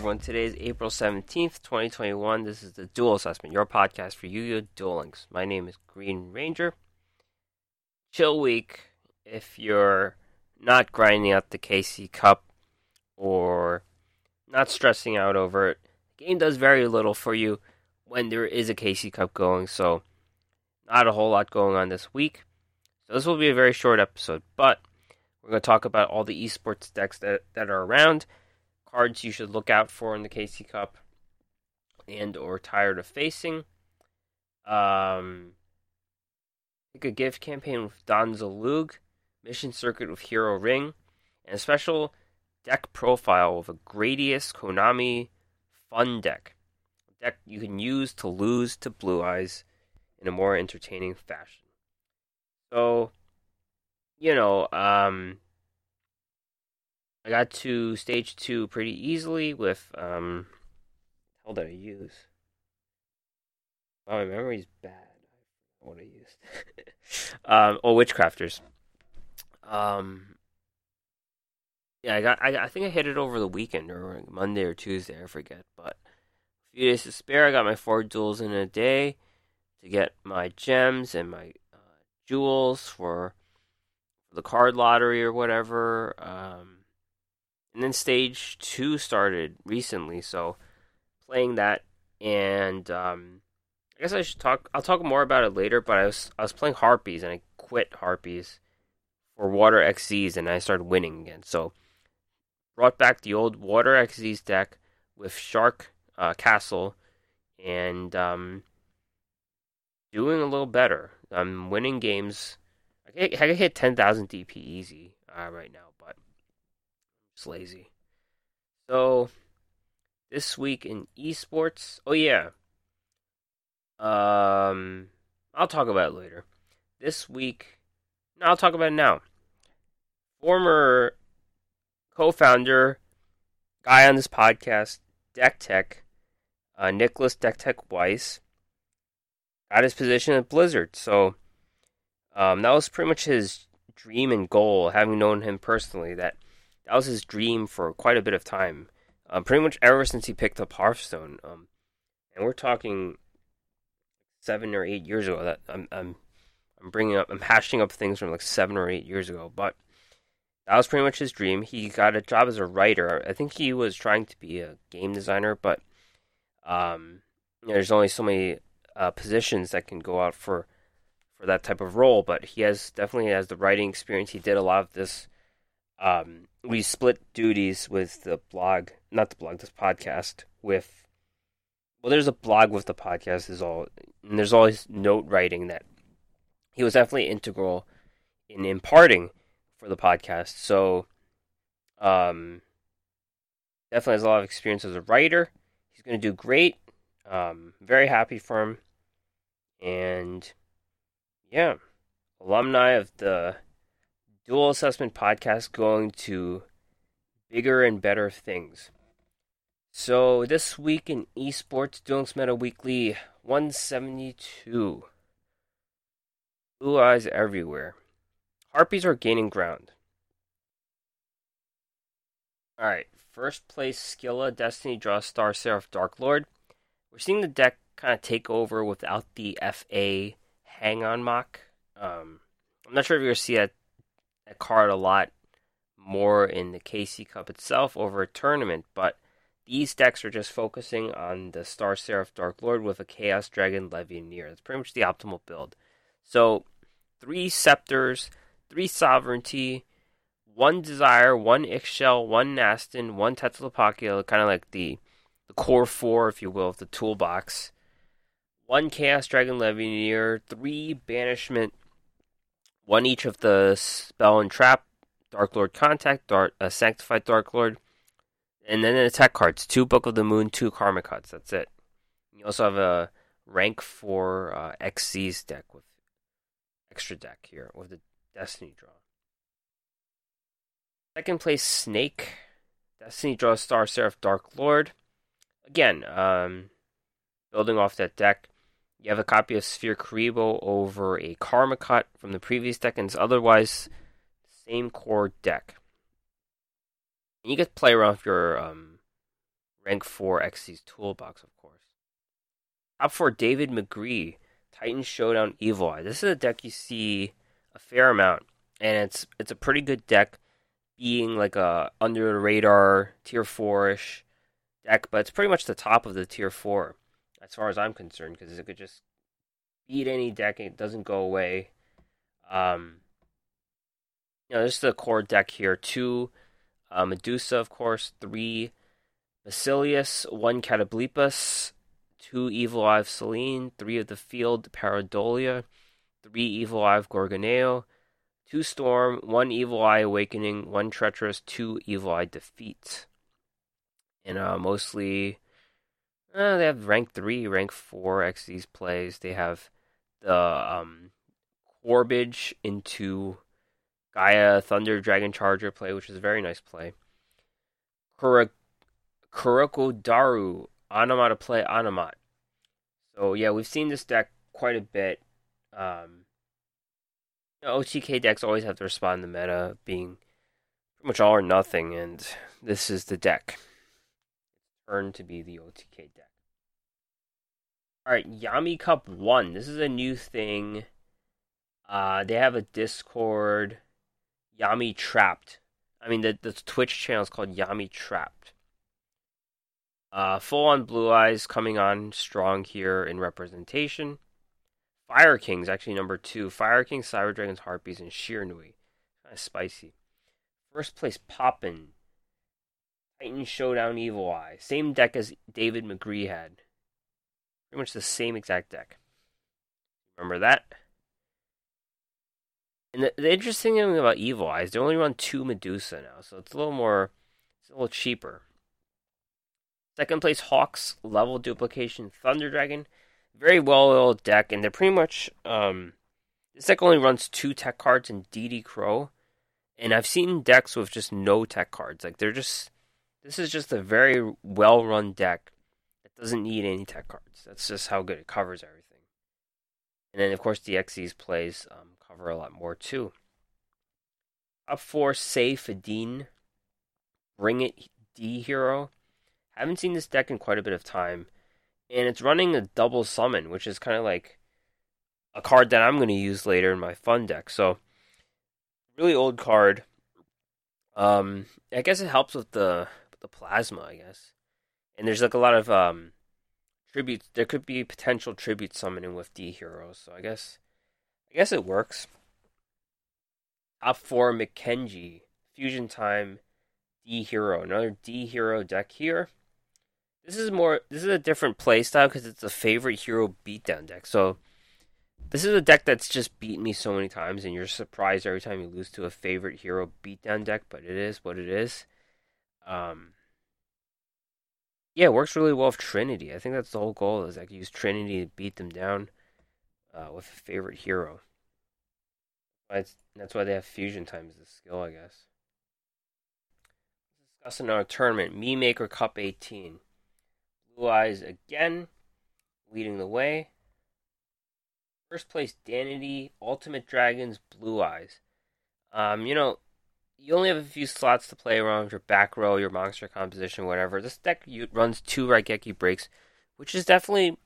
Everyone, today is April 17th, 2021. This is the Duel Assessment, your podcast for Yu-Gi-Oh! Duel Links. My name is Green Ranger. Chill week if you're not grinding out the KC Cup or not stressing out over it. The game does very little for you when there is a KC Cup going, so not a whole lot going on this week. So this will be a very short episode, but we're going to talk about all the esports decks that, that are around cards you should look out for in the KC Cup and or tired of facing. Um, like a gift campaign with Don Zaloog, mission circuit with Hero Ring, and a special deck profile with a Gradius Konami Fun deck. A deck you can use to lose to Blue Eyes in a more entertaining fashion. So, you know, um, I got to stage two pretty easily with um how did I use? Oh, my memory's bad. What I used. um oh witchcrafters. Um yeah, I got I, I think I hit it over the weekend or Monday or Tuesday, I forget, but a few days to spare, I got my four duels in a day to get my gems and my uh, jewels for the card lottery or whatever. Um and then stage two started recently, so playing that and um, I guess I should talk. I'll talk more about it later. But I was I was playing harpies and I quit harpies for water XZs and I started winning again. So brought back the old water XZs deck with Shark uh, Castle and um, doing a little better. I'm winning games. I can, hit ten thousand DP easy uh, right now just lazy. So this week in esports, oh yeah. Um I'll talk about it later. This week, no, I'll talk about it now. Former co-founder, guy on this podcast, Deck Tech, uh, Nicholas Deck Tech Weiss, got his position at Blizzard. So um, that was pretty much his dream and goal, having known him personally. That that was his dream for quite a bit of time. Um, pretty much ever since he picked up Hearthstone. Um, and we're talking seven or eight years ago. That I'm, I'm, I'm bringing up, I'm hashing up things from like seven or eight years ago. But that was pretty much his dream. He got a job as a writer. I think he was trying to be a game designer, but um, you know, there's only so many uh, positions that can go out for for that type of role. But he has definitely has the writing experience. He did a lot of this um, we split duties with the blog, not the blog, this podcast with. Well, there's a blog with the podcast is all, and there's always note writing that he was definitely integral in imparting for the podcast. So, um, definitely has a lot of experience as a writer. He's going to do great. Um, very happy for him, and yeah, alumni of the Duel Assessment Podcast going to bigger and better things. So this week in esports, Links Meta Weekly 172. Blue eyes everywhere. Harpies are gaining ground. Alright, first place Skilla, Destiny Draw, Star Seraph, Dark Lord. We're seeing the deck kind of take over without the FA hang on Mach. Um, I'm not sure if you're going to see that card a lot more in the KC Cup itself over a tournament, but these decks are just focusing on the Star Seraph Dark Lord with a Chaos Dragon Levianeer. That's pretty much the optimal build. So, three Scepters, three Sovereignty, one Desire, one Ixchel, one Nasten, one Tezcatlipoca, kind of like the, the core four, if you will, of the toolbox. One Chaos Dragon Levianeer, three Banishment one each of the spell and trap, Dark Lord Contact, Dark, uh, Sanctified Dark Lord, and then the attack cards. Two Book of the Moon, two Karma cards. That's it. You also have a rank four uh, XZ's deck with extra deck here with the Destiny draw. Second place Snake, Destiny draw Star Seraph Dark Lord. Again, um, building off that deck. You have a copy of Sphere Kuriboh over a Karma Cut from the previous deck, and it's otherwise same core deck. And you get to play around with your um, rank 4 Xyz Toolbox, of course. Top 4 David McGree, Titan Showdown Evil Eye. This is a deck you see a fair amount, and it's it's a pretty good deck, being like a under the radar tier 4 ish deck, but it's pretty much the top of the tier 4 as far as I'm concerned, because it could just beat any deck and it doesn't go away. Um, you know, this is the core deck here. Two uh, Medusa, of course. Three Basilius. One Catoblepas. Two Evil Eye of Selene. Three of the Field Pareidolia. Three Evil Eye of Gorgoneio. Two Storm. One Evil Eye Awakening. One Treacherous. Two Evil Eye Defeat. And uh, mostly, uh, they have rank 3, rank 4 Xyz plays. They have the um, Corbage into Gaia Thunder Dragon Charger play, which is a very nice play. Kura- Kurokodaru Onomat play Onomat. So yeah, we've seen this deck quite a bit. Um, OTK decks always have to respond to meta being pretty much all or nothing, and this is the deck. To be the OTK deck. Alright, Yami Cup 1. This is a new thing. Uh, they have a Discord Yami Trapped. I mean, the, the Twitch channel is called Yami Trapped. Uh, full on Blue Eyes coming on strong here in representation. Fire Kings, actually number two. Fire Kings, Cyber Dragons, Harpies, and Shiranui. Kind of spicy. First place Poppin. Titan Showdown Evil Eye. Same deck as David McGree had. Pretty much the same exact deck. Remember that? And the, the interesting thing about Evil Eyes, they only run two Medusa now, so it's a little more, it's a little cheaper. Second place, Hawks, level duplication, Thunder Dragon. Very well oiled deck, and they're pretty much, um, this deck only runs two tech cards and DD Crow. And I've seen decks with just no tech cards. Like, they're just, this is just a very well run deck that doesn't need any tech cards. That's just how good it covers everything. And then, of course, Xyz plays um, cover a lot more too. Up four, Say Fadine. Bring It D Hero. Haven't seen this deck in quite a bit of time. And it's running a double summon, which is kind of like a card that I'm going to use later in my fun deck. So, really old card. Um, I guess it helps with the the plasma, I guess. And there's like a lot of um tributes. There could be potential tribute summoning with D heroes. So I guess I guess it works. Top four Mackenzie. Fusion Time D Hero. Another D Hero deck here. This is more this is a different playstyle because it's a favorite hero beatdown deck. So this is a deck that's just beaten me so many times and you're surprised every time you lose to a favorite hero beatdown deck, but it is what it is. Um Yeah, it works really well with Trinity. I think that's the whole goal is like use Trinity to beat them down uh, with a favorite hero. That's, that's why they have fusion time as a skill, I guess. Let's discuss another tournament. Me Maker Cup 18. Blue Eyes again, leading the way. First place, Danity, Ultimate Dragons, Blue Eyes. Um, you know, you only have a few slots to play around your back row, your monster composition, whatever. This deck runs two Raigeki breaks, which is definitely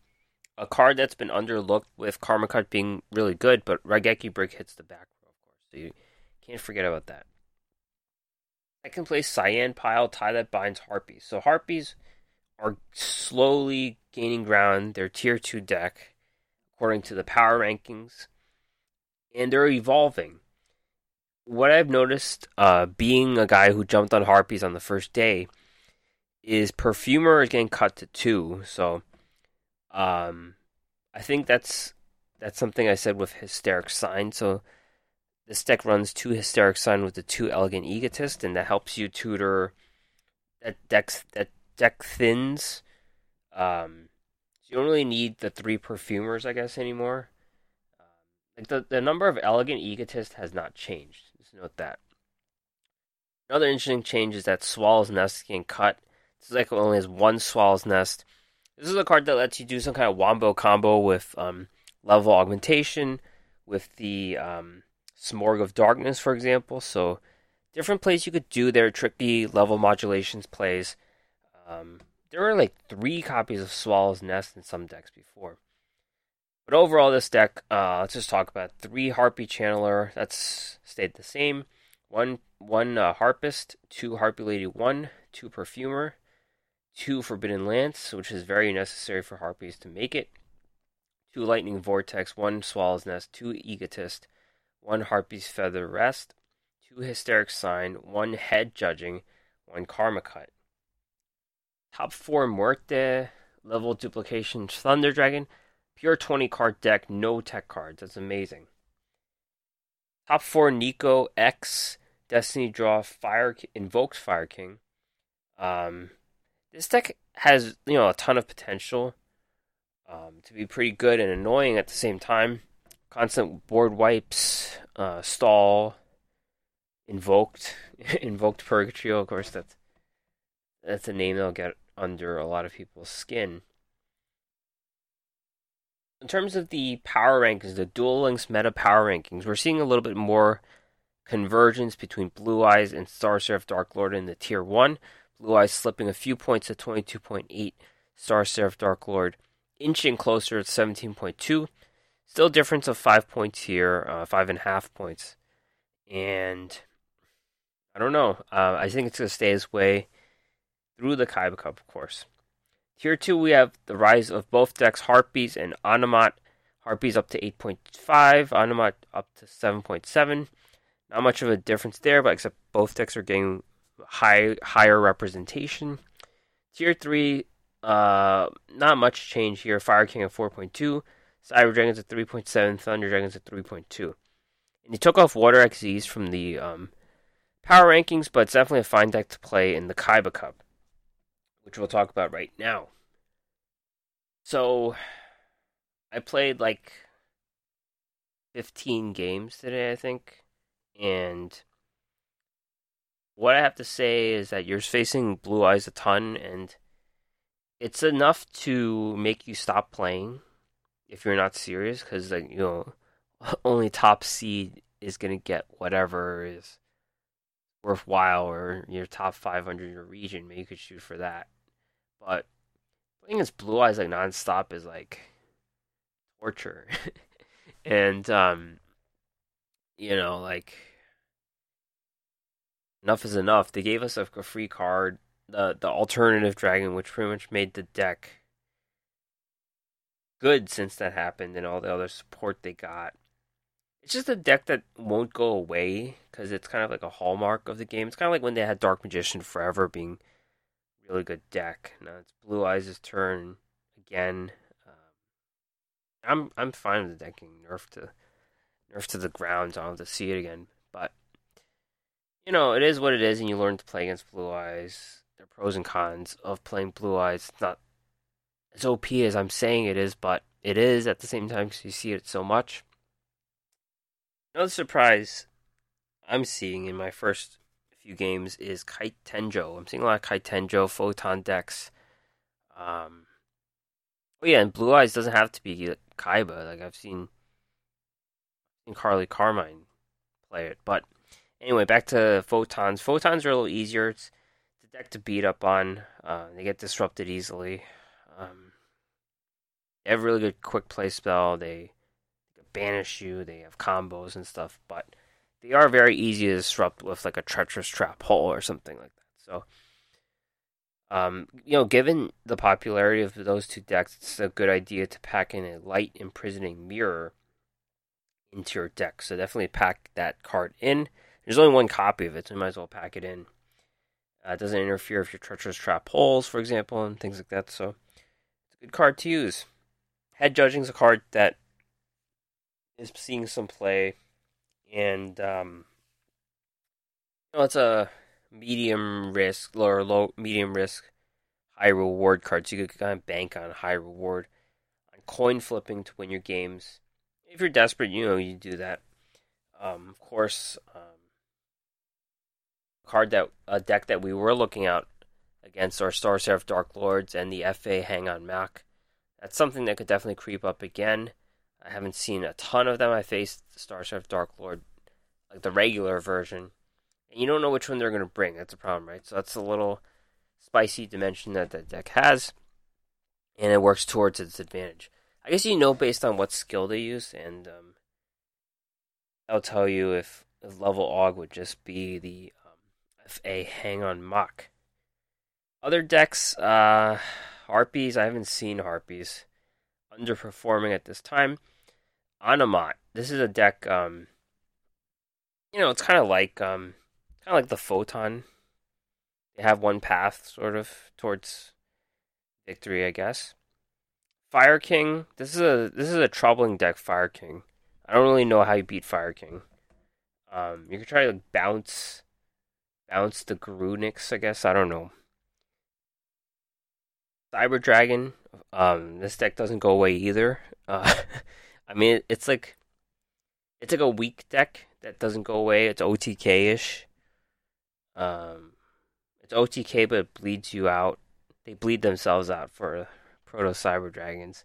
a card that's been underlooked with Karma Cut being really good, but Raigeki Break hits the back row, of course. So you can't forget about that. I can play Cyan Pile, Tie That Binds Harpies. So Harpies are slowly gaining ground. They're tier 2 deck, according to the power rankings, and they're evolving. What I've noticed, uh, being a guy who jumped on Harpies on the first day, is Perfumer is getting cut to 2, so um, I think that's that's something I said with Hysteric Sign. So this deck runs two Hysteric Sign with the two Elegant Egotist, and that helps you tutor that deck that deck thins. Um, so you don't really need the three perfumers, I guess, anymore. Like the the number of Elegant Egotist has not changed. Just note that. Another interesting change is that Swallow's Nest can cut. This deck only has one Swallow's Nest this is a card that lets you do some kind of wombo combo with um, level augmentation, with the um, Smorg of Darkness, for example. So, different plays you could do there, tricky level modulations plays. Um, there were like three copies of Swallow's Nest in some decks before. But overall, this deck, uh, let's just talk about three Harpy Channeler. That's stayed the same. One one uh, Harpist, two Harpy Lady one, two Perfumer, two Forbidden Lance, which is very necessary for Harpies to make it. Two Lightning Vortex, one Swallow's Nest, two Egotist, one Harpy's Feather Rest, two Hysteric Sign, one Head Judging, one Karma Cut. Top four Muerte, level duplication Thunder Dragon, pure 20 card deck, no tech cards. That's amazing. Top four Nico X, Destiny Draw, Fire invokes Fire King. Um, this deck has you know a ton of potential um, to be pretty good and annoying at the same time. Constant board wipes, uh, stall, invoked, invoked Purgatrio. Of course, that's that's a name they'll get under a lot of people's skin. In terms of the power rankings, the Duel Links meta power rankings, we're seeing a little bit more convergence between Blue Eyes and Star Seraph Dark Lord in the tier 1. Blue Eyes slipping a few points to 22.8, Star Seraph Dark Lord inching closer at 17.2. Still a difference of 5 points here, uh, 5.5 points. And I don't know. Uh, I think it's going to stay this way through the Kaiba Cup, of course. Tier 2, we have the rise of both decks, Harpies and Onomat. Harpies up to 8.5, Onomat up to 7.7. Not much of a difference there, but except both decks are getting high higher representation. Tier 3, uh, not much change here. Fire King at 4.2, Cyber Dragons at 3.7, Thunder Dragons at 3.2. And he took off Water XZs from the um, power rankings, but it's definitely a fine deck to play in the Kaiba Cup, which we'll talk about right now. So, I played like 15 games today, I think, and what I have to say is that you're facing Blue Eyes a ton, and it's enough to make you stop playing if you're not serious, because like you know, only top seed is gonna get whatever is worthwhile, or your top 500 in your region. Maybe you could shoot for that, but playing as Blue Eyes like nonstop is like torture, and um, you know, like enough is enough. They gave us a, a free card, the the alternative dragon, which pretty much made the deck good since that happened, and all the other support they got. It's just a deck that won't go away because it's kind of like a hallmark of the game. It's kind of like when they had Dark Magician Forever being really good deck. Now it's Blue Eyes' turn again. Um, I'm I'm fine with the deck getting nerfed to nerfed to the ground. I don't have to see it again. But you know, it is what it is, and you learn to play against Blue Eyes. There are pros and cons of playing Blue Eyes. It's not as OP as I'm saying it is, but it is at the same time because you see it so much. Another surprise I'm seeing in my first few games is Kite Tenjo. I'm seeing a lot of Kite Tenjo, Photon decks. Um, oh yeah, and Blue Eyes doesn't have to be Kaiba. Like I've seen, seen Carly Carmine play it, but Anyway, back to photons. Photons are a little easier. It's, a deck to beat up on. Uh, they get disrupted easily. Um, they have a really good quick play spell. They banish you. They have combos and stuff, but they are very easy to disrupt with like a treacherous trap hole or something like that. So, um, you know, given the popularity of those two decks, it's a good idea to pack in a light imprisoning mirror into your deck. So definitely pack that card in. There's only one copy of it, so you might as well pack it in. Uh, it doesn't interfere if your treacherous trap holes, for example, and things like that. So it's a good card to use. Head judging is a card that is seeing some play, and um, you know, it's a medium risk, or low medium risk, high reward card. So you could kind of bank on high reward on coin flipping to win your games. If you're desperate, you know you do that. Um, of course, um, card that a deck that we were looking at against our Star Seraph Dark Lords and the FA Hang on Mach. That's something that could definitely creep up again. I haven't seen a ton of them. I faced the Star Seraph Dark Lord, like the regular version, and you don't know which one they're going to bring. That's a problem, right? So that's a little spicy dimension that the deck has, and it works towards its advantage. I guess you know based on what skill they use, and um, I'll tell you if, if level aug would just be the um, FA Hang on Mach. Other decks, uh, Harpies, I haven't seen Harpies. Underperforming at this time. Onomat. This is a deck, um, you know, it's kind of like, um, kind of like the Photon. They have one path, sort of, towards victory, I guess. Fire King. This is a this is a troubling deck. Fire King. I don't really know how you beat Fire King. Um, you could try to like, bounce, bounce the Garunix. I guess I don't know. Cyber Dragon. Um, this deck doesn't go away either. Uh, I mean, it's like it's like a weak deck that doesn't go away. It's OTK ish. Um, it's OTK, but it bleeds you out. They bleed themselves out for Proto Cyber Dragons.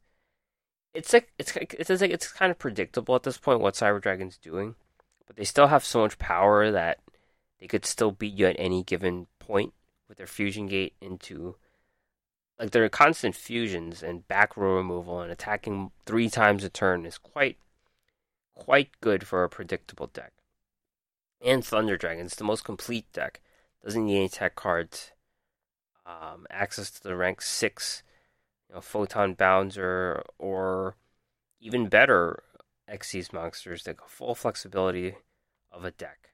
It's like it's it's like it's kind of predictable at this point what Cyber Dragon's doing, but they still have so much power that they could still beat you at any given point with their fusion gate into like their constant fusions and back row removal and attacking three times a turn is quite quite good for a predictable deck. And Thunder Dragon's the most complete deck. Doesn't need any tech cards. Um, access to the rank six, you know, photon bouncer, or even better, Xyz monsters that go full flexibility of a deck.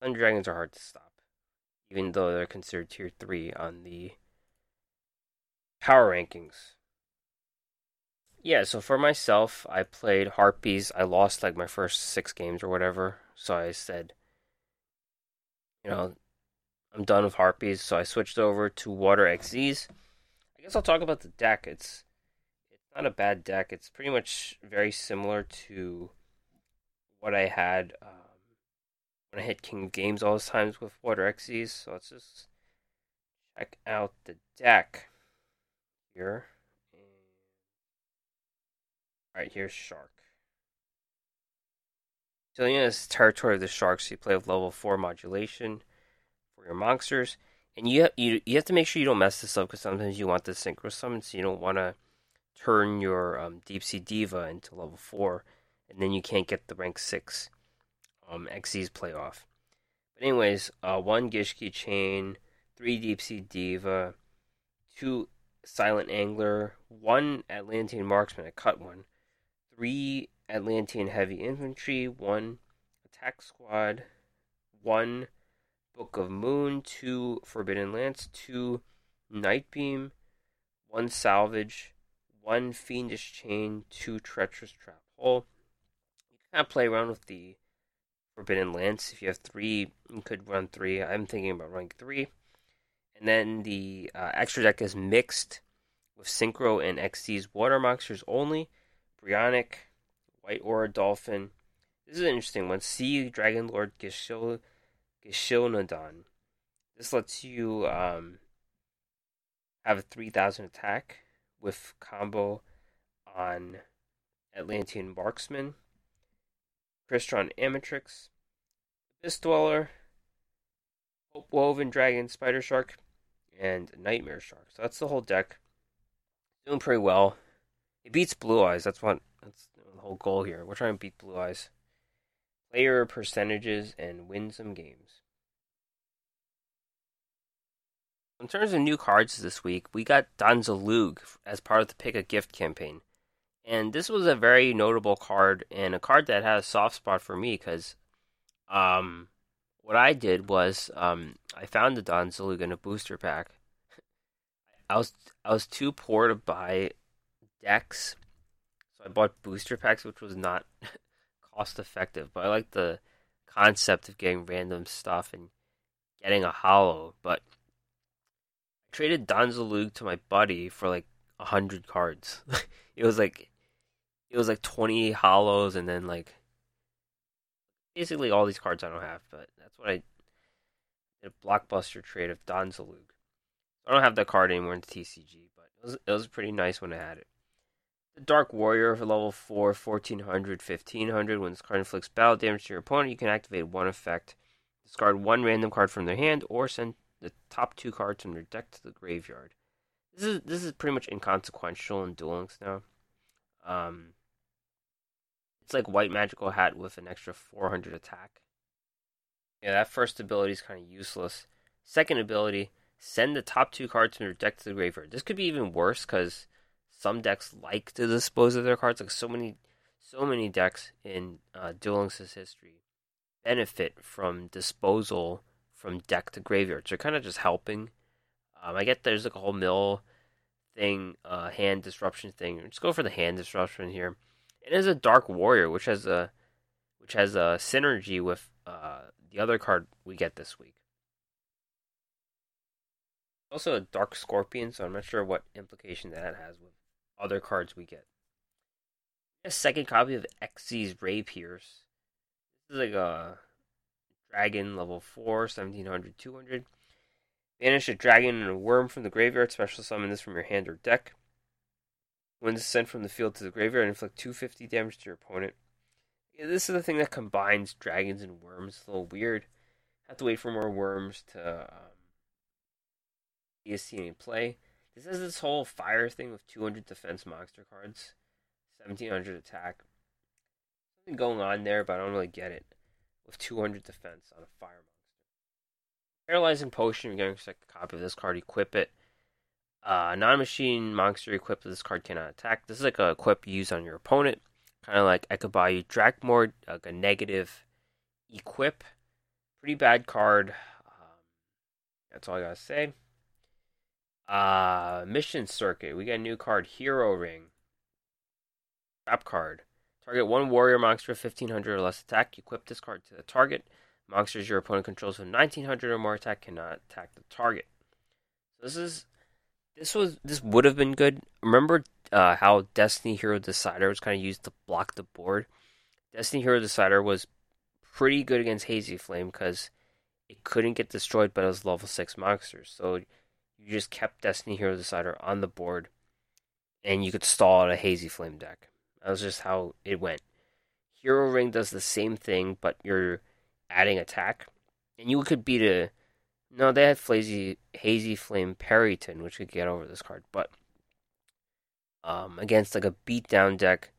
Thunder Dragons are hard to stop, even though they're considered tier three on the power rankings. Yeah, so for myself, I played Harpies. I lost like my first six games or whatever. So I said, you know, I'm done with Harpies. So I switched over to Water Xyz. I guess I'll talk about the deck. It's it's not a bad deck. It's pretty much very similar to what I had um, I hit King of Games all those times with Water Xyz. So let's just check out the deck here. Alright, here's Shark. Zillion is territory of the Sharks. You play with level 4 modulation for your monsters. And you, you, you have to make sure you don't mess this up because sometimes you want the synchro summon, so you don't want to turn your um, Deep Sea Diva into level 4, and then you can't get the rank 6 um, Xyz playoff. But, anyways, uh, one Gishki Chain, three Deep Sea Diva, two Silent Angler, one Atlantean Marksman, I cut one three Atlantean heavy infantry, one attack squad, one Book of Moon, two Forbidden Lance, two Night Beam, one Salvage, one Fiendish Chain, two Treacherous Trap Hole. You can kind of play around with the Forbidden Lance. If you have three, you could run three. I'm thinking about running three. And then the uh, extra deck is mixed with Synchro and Xyz Water Monsters only. Brionac, White Aura Dolphin. This is an interesting one. Sea Dragon Lord Gishil, Gishilnodon. This lets you um, have a 3000 attack with combo on Atlantean Marksman, Crystron Amatrix, Abyss Dweller, Hope Woven Dragon Spider Shark, and Nightmare Shark. So that's the whole deck. Doing pretty well. It beats Blue Eyes. That's what that's the whole goal here. We're trying to beat Blue Eyes. Player percentages and win some games. In terms of new cards this week, we got Don Zaloog as part of the Pick a Gift campaign. And this was a very notable card and a card that had a soft spot for me because um, what I did was um, I found the Don Zaloog in a booster pack. I was I was too poor to buy decks. So I bought booster packs, which was not cost effective, but I like the concept of getting random stuff and getting a hollow. But I traded Don Zaloog to my buddy for like a hundred cards. it was like it was like twenty hollows and then like basically all these cards I don't have, but that's what I did a blockbuster trade of Don Zaloog. I don't have that card anymore in TCG, but it was it was pretty nice when I had it. The Dark Warrior for level 4, 1400, 1500. When this card inflicts battle damage to your opponent, you can activate one effect. Discard one random card from their hand or send the top two cards from their deck to the graveyard. This is this is pretty much inconsequential in Duel Links now. Um, it's like White Magical Hat with an extra 400 attack. Yeah, that first ability is kind of useless. Second ability, send the top two cards from your deck to the graveyard. This could be even worse because some decks like to dispose of their cards. Like so many, so many decks in uh, Duel Links' history benefit from disposal from deck to graveyard. So you're kind of just helping. Um, I get there's like a whole mill thing, uh, hand disruption thing. Let's go for the hand disruption here. It is a Dark Warrior, which has a which has a synergy with uh, the other card we get this week. Also a Dark Scorpion, so I'm not sure what implication that has with other cards we get. A second copy of Xyz Ray Pierce. This is like a dragon level 4, 1700, 200. Banish a dragon and a wyrm from the graveyard. Special summon this from your hand or deck. When sent from the field to the graveyard, inflict 250 damage to your opponent. Yeah, this is the thing that combines dragons and wyrms. It's a little weird. Have to wait for more wyrms to um, EST play. This is this whole fire thing with 200 defense monster cards, 1700 attack. Something going on there, but I don't really get it. With 200 defense on a fire monster. Paralyzing Potion, you're going to a copy of this card, equip it. Uh, non-machine monster equipped with this card cannot attack. This is like a equip used on your opponent. Kind of like Ekibyo Drakmord, like a negative equip. Pretty bad card. Um, that's all I gotta say. Uh, mission circuit. We got a new card, Hero Ring. Trap card. Target one warrior monster with 1500 or less attack. Equip this card to the target. Monsters your opponent controls with 1900 or more attack cannot attack the target. So this is this was this would have been good. Remember uh, how Destiny Hero Decider was kind of used to block the board? Destiny Hero Decider was pretty good against Hazy Flame because it couldn't get destroyed by those level six monsters. So you just kept Destiny Hero Decider on the board, and you could stall out a Hazy Flame deck. That was just how it went. Hero Ring does the same thing, but you're adding attack, and you could beat a no, they had Flazy, Hazy Flame Peryton, which could get over this card, but um, against like a beatdown deck,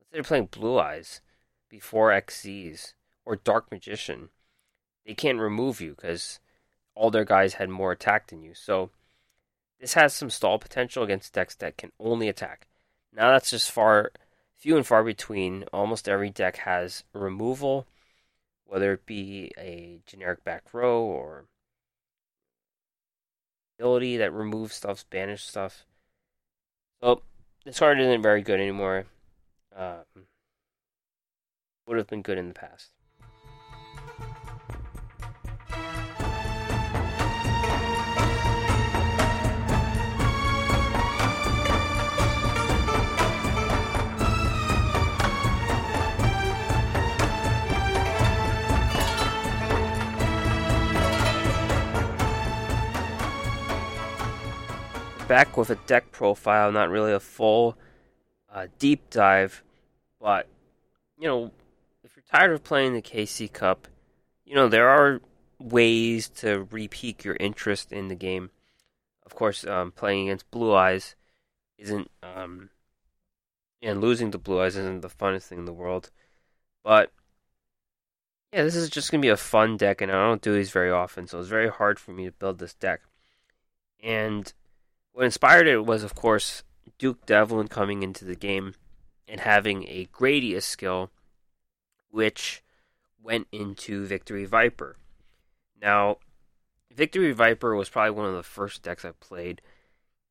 let's say they're playing Blue Eyes before XZs or Dark Magician, they can't remove you because all their guys had more attack than you. So this has some stall potential against decks that can only attack. Now that's just far few and far between. Almost every deck has removal, whether it be a generic back row or ability that removes stuff, banish stuff. So this card isn't very good anymore. Um, would have been good in the past. Back with a deck profile, not really a full uh, deep dive, but you know, if you're tired of playing the KC Cup, you know there are ways to repeak your interest in the game. Of course, um, playing against Blue Eyes isn't, um, and losing to Blue Eyes isn't the funnest thing in the world, but yeah, this is just gonna be a fun deck, and I don't do these very often, so it's very hard for me to build this deck. And what inspired it was, of course, Duke Devlin coming into the game and having a Gradius skill, which went into Victory Viper. Now, Victory Viper was probably one of the first decks I played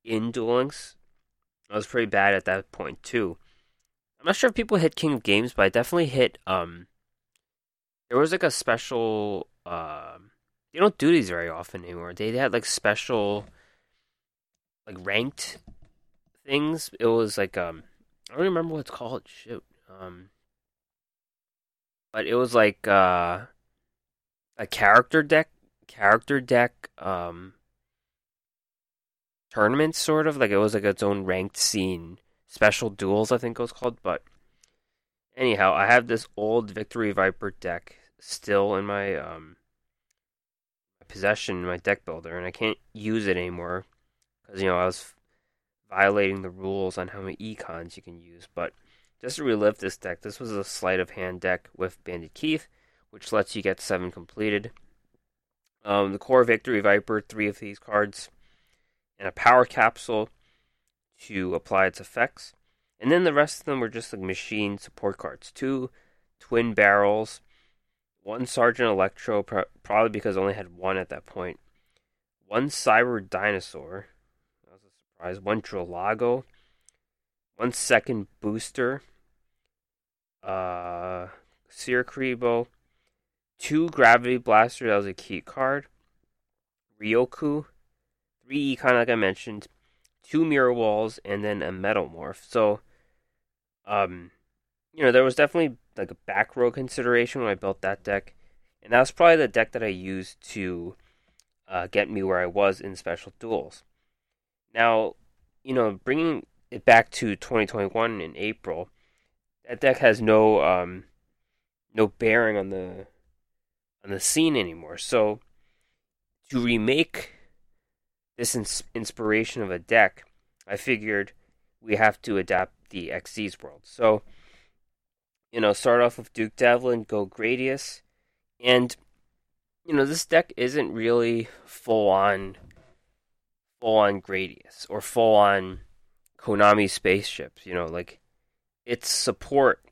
in Duel Links. I was pretty bad at that point too. I'm not sure if people hit King of Games, but I definitely hit. Um, there was like a special. Uh, they don't do these very often anymore. They had like special like ranked things. It was like um I don't remember what it's called. Shoot. Um but it was like uh a character deck character deck um tournament sort of like it was like its own ranked scene special duels I think it was called but anyhow I have this old Victory Viper deck still in my um possession my deck builder, and I can't use it anymore because you know I was violating the rules on how many econs you can use. But just to relive this deck, this was a sleight of hand deck with Bandit Keith, which lets you get seven completed. Um, the core Victory Viper, three of these cards, and a power capsule to apply its effects. And then the rest of them were just like machine support cards. Two twin barrels, one Sergeant Electro, probably because I only had one at that. One Cyber Dinosaur, surprise. One Drillago, one second booster, uh, Sirkribo, two Gravity Blaster, that was a key card, Ryoku, three Econ, like I mentioned, two Mirror Walls, and then a Metamorph. So, um, you know, there was definitely like a back row consideration when I built that deck, and that was probably the deck that I used to uh, get me where I was in special duels. Now, you know, bringing it back to 2021 in April, that deck has no um, no bearing on the on the scene anymore. So to remake this ins- inspiration of a deck, I figured we have to adapt the Xyz world. So you know, start off with Duke Devlin, go Gradius, and you know this deck isn't really full on, full on Gradius or full on Konami spaceships. You know, like it's support.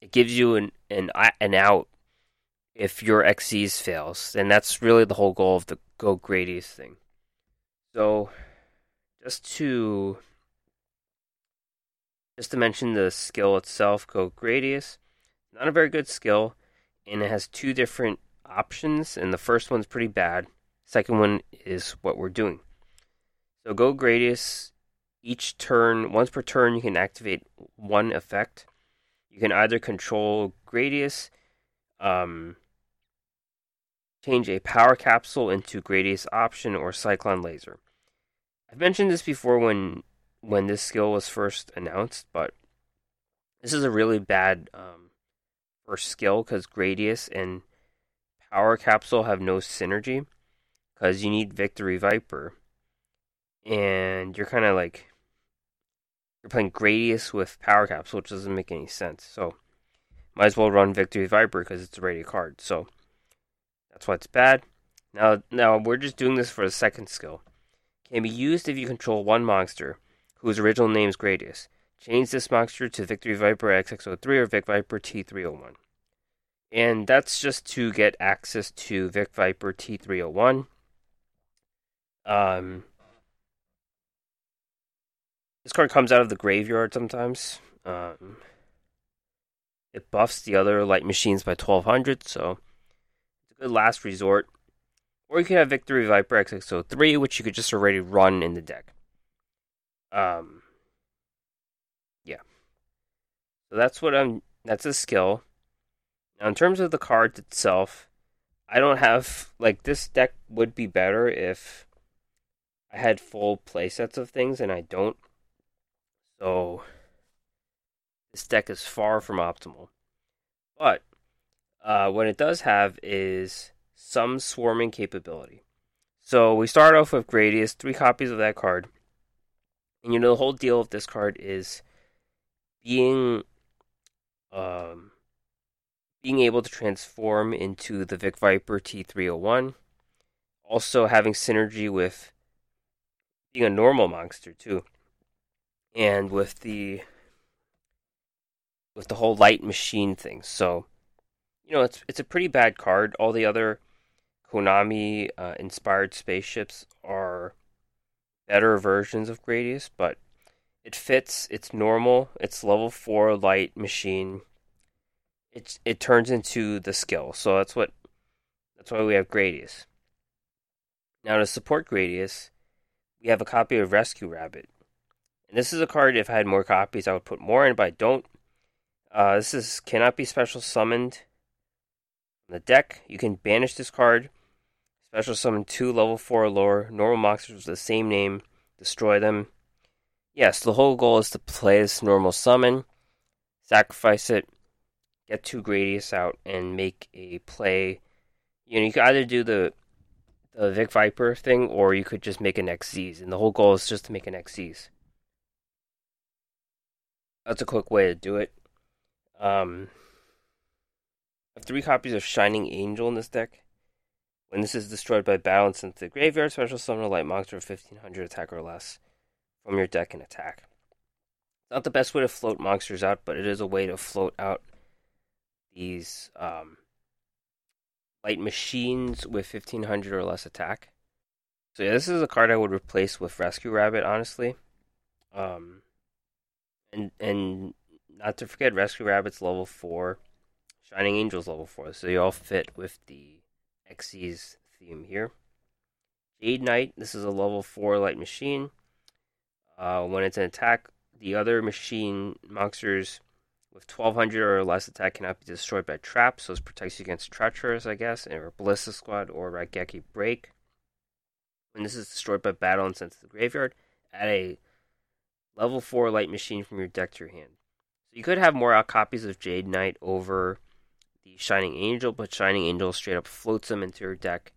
It gives you an an an out if your Xyz fails, and that's really the whole goal of the Go Gradius thing. So, just to just to mention the skill itself, Go Gradius, not a very good skill, and it has two different options, and the first one's pretty bad. Second one is what we're doing. So Go Gradius, each turn, once per turn, you can activate one effect. You can either control Gradius, um, change a power capsule into Gradius option, or Cyclone Laser. I've mentioned this before when when this skill was first announced, but this is a really bad um, first skill because Gradius and Power Capsule have no synergy because you need Victory Viper, and you're kind of like you're playing Gradius with Power Capsule, which doesn't make any sense. So might as well run Victory Viper because it's a ready card. So that's why it's bad. Now, now we're just doing this for the second skill. Can be used if you control one monster whose original name is Gradius. Change this monster to Victory Viper XX03 or Vic Viper T301. And that's just to get access to Vic Viper T301. Um, this card comes out of the graveyard sometimes. Um, it buffs the other light machines by 1200, so it's a good last resort. Or you can have Victory Viper XX03, which you could just already run in the deck. Um, yeah. So that's what I'm. That's a skill. Now, in terms of the cards itself, I don't have like this deck would be better if I had full playsets of things, and I don't. So this deck is far from optimal. But uh, what it does have is some swarming capability. So we start off with Gradius, three copies of that card. And you know the whole deal of this card is being um being able to transform into the Vic Viper T301. Also having synergy with being a normal monster too. And with the with the whole light machine thing. So, you know, it's it's a pretty bad card. All the other Konami uh, inspired spaceships are better versions of Gradius, but it fits. It's normal. It's level four light machine. It it turns into the skill, so that's what that's why we have Gradius. Now to support Gradius, we have a copy of Rescue Rabbit, and this is a card. If I had more copies, I would put more in, but I don't. Uh, this is cannot be special summoned. On the deck, you can banish this card Special summon two level 4 lore, normal monsters with the same name, destroy them. Yes, the whole goal is to play this normal summon, sacrifice it, get two Gradius out, and make a play. You know, you can either do the the Vic Viper thing, or you could just make an Xyz, and the whole goal is just to make an Xyz. That's a quick way to do it. Um, I have three copies of Shining Angel in this deck. When this is destroyed by battle and sent to the graveyard, special summon a light monster of 1500 attack or less from your deck and attack. It's not the best way to float monsters out, but it is a way to float out these um, light machines with 1500 or less attack. So yeah, this is a card I would replace with Rescue Rabbit, honestly. Um, and and not to forget, Rescue Rabbit's level four, Shining Angel's level four, so they all fit with the Xyz theme here. Jade Knight, this is a level 4 light machine. Uh, when it's an attack, the other machine monsters with 1200 or less attack cannot be destroyed by traps, so this protects you against Treacherous, I guess, or Ballista Squad or Raigeki Break. When this is destroyed by battle and sent to the graveyard, add a level 4 light machine from your deck to your hand. So you could have more copies of Jade Knight over the Shining Angel, but Shining Angel straight up floats them into your deck.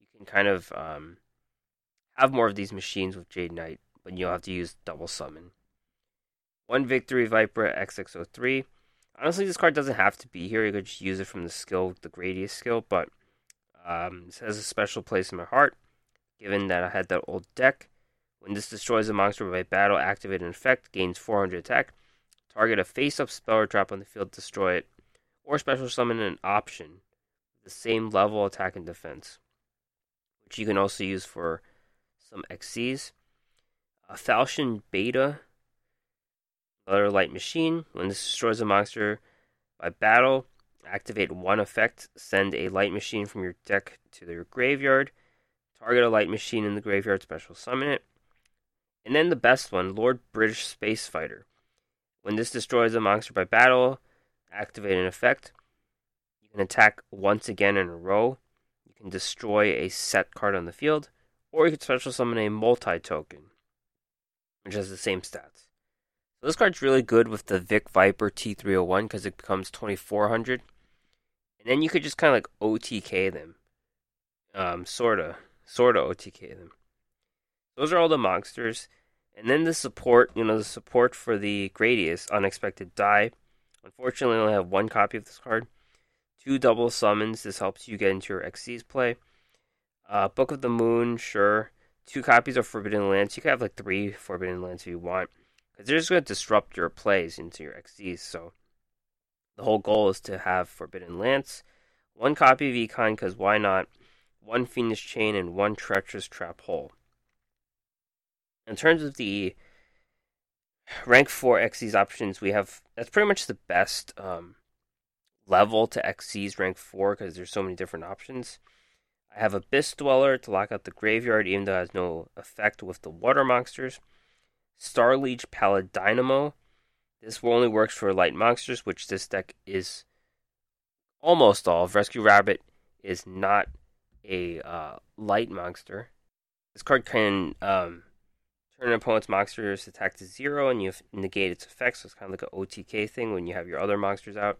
You can kind of um, have more of these machines with Jade Knight, but you'll have to use double summon. One Victory Viper XX03. Honestly, this card doesn't have to be here. You could just use it from the skill, the Gradius skill, but um, this has a special place in my heart, given that I had that old deck. When this destroys a monster by battle, activate an effect, gains 400 attack. Target a face-up spell or trap on the field, destroy it or special summon an option the same level attack and defense, which you can also use for some Xyz. A Falchion Beta, another light machine. When this destroys a monster by battle, activate one effect. Send a light machine from your deck to your graveyard. Target a light machine in the graveyard, special summon it. And then the best one, Lord British Space Fighter. When this destroys a monster by battle, activate an effect. You can attack once again in a row. You can destroy a set card on the field, or you can special summon a multi token, which has the same stats. So this card's really good with the Vic Viper T301 because it becomes 2400. And then you could just kind of like OTK them. Um, sorta. Sorta OTK them. Those are all the monsters. And then the support, you know, the support for the Gradius, Unexpected Die. Unfortunately, I only have one copy of this card. Two double summons. This helps you get into your Xyz play. Uh, Book of the Moon, sure. Two copies of Forbidden Lance. You could have like three Forbidden Lance if you want. Because they're just going to disrupt your plays into your Xyz. So the whole goal is to have Forbidden Lance. One copy of E-Con, because why not? One Fiendish Chain and one Treacherous Trap Hole. In terms of the rank 4 Xyz options, we have that's pretty much the best um, level to Xyz rank 4 because there's so many different options. I have Abyss Dweller to lock out the graveyard, even though it has no effect with the water monsters. Starliege Paladynamo. This only works for light monsters, which this deck is almost all. Rescue Rabbit is not a uh, light monster. This card can um, Turn an opponent's monster's attack to zero and you negate its effects. So it's kind of like an OTK thing when you have your other monsters out.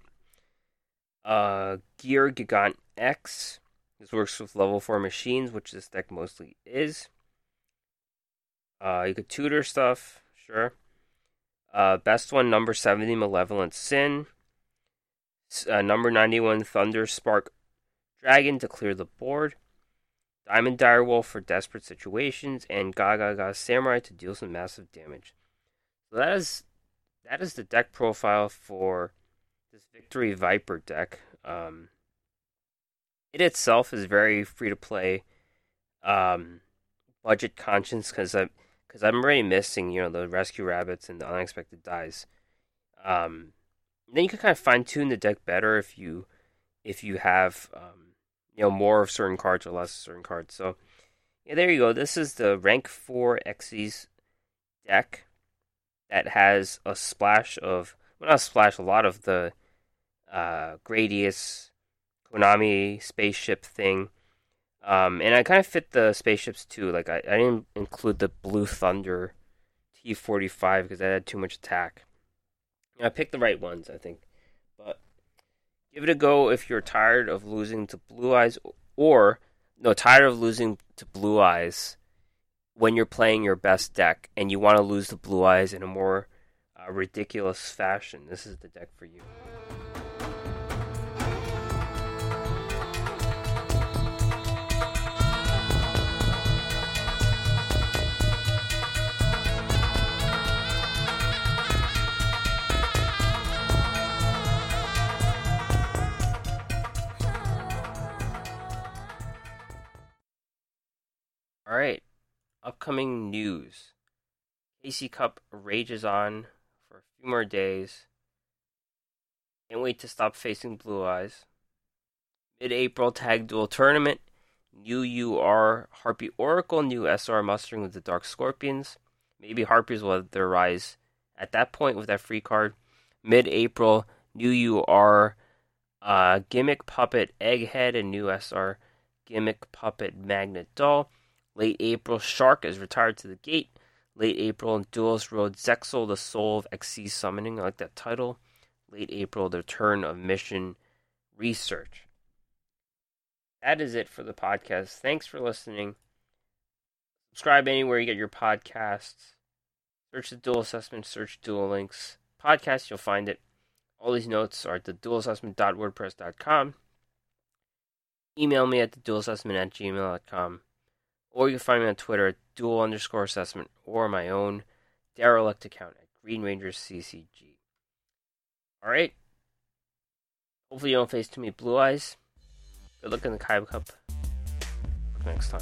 Uh, Gear Gigant X. This works with level 4 machines, which this deck mostly is. Uh, you could tutor stuff, sure. Uh, best one, number 70, Malevolent Sin. Uh, number 91, Thunder Spark Dragon to clear the board. Diamond Direwolf for desperate situations, and Gagaga Samurai to deal some massive damage. So that is that is the deck profile for this Victory Viper deck. Um, it itself is very free to play, um, budget conscious because I'm, because I'm already missing you know the rescue rabbits and the unexpected dies. Um, then you can kind of fine tune the deck better if you if you have um, you know more of certain cards or less of certain cards. So yeah, there you go. This is the rank four Xyz deck that has a splash of well not a splash, a lot of the uh, Gradius Konami spaceship thing. Um, and I kind of fit the spaceships too. Like I, I didn't include the Blue Thunder T45 because that had too much attack. I picked the right ones, I think. But Give it a go if you're tired of losing to Blue Eyes or no, tired of losing to Blue Eyes when you're playing your best deck and you want to lose to Blue Eyes in a more uh, ridiculous fashion. This is the deck for you. All right, upcoming news. KC Cup rages on for a few more days. Can't wait to stop facing Blue Eyes. Mid April Tag Duel Tournament. New UR Harpy Oracle, new SR mustering with the Dark Scorpions. Maybe Harpies will have their rise at that point with that free card. Mid April, new UR uh, Gimmick Puppet Egghead and new SR Gimmick Puppet Magnet Doll. Late April, Shark is retired to the gate. Late April, Duelist Road Zexal, the Soul of Xyz Summoning. I like that title. Late April, The Return of Mission Research. That is it for the podcast. Thanks for listening. Subscribe anywhere you get your podcasts. Search the Duel Assessment, search Duel Links. Podcast, you'll find it. All these notes are at the duelassessment.wordpress.com. Email me at the duelassessment at gmail.com. Or you can find me on Twitter at duel underscore assessment or my own derelict account at Green Rangers CCG. Alright. Hopefully you don't face too many blue eyes. Good luck in the Kaiba Cup. Next time.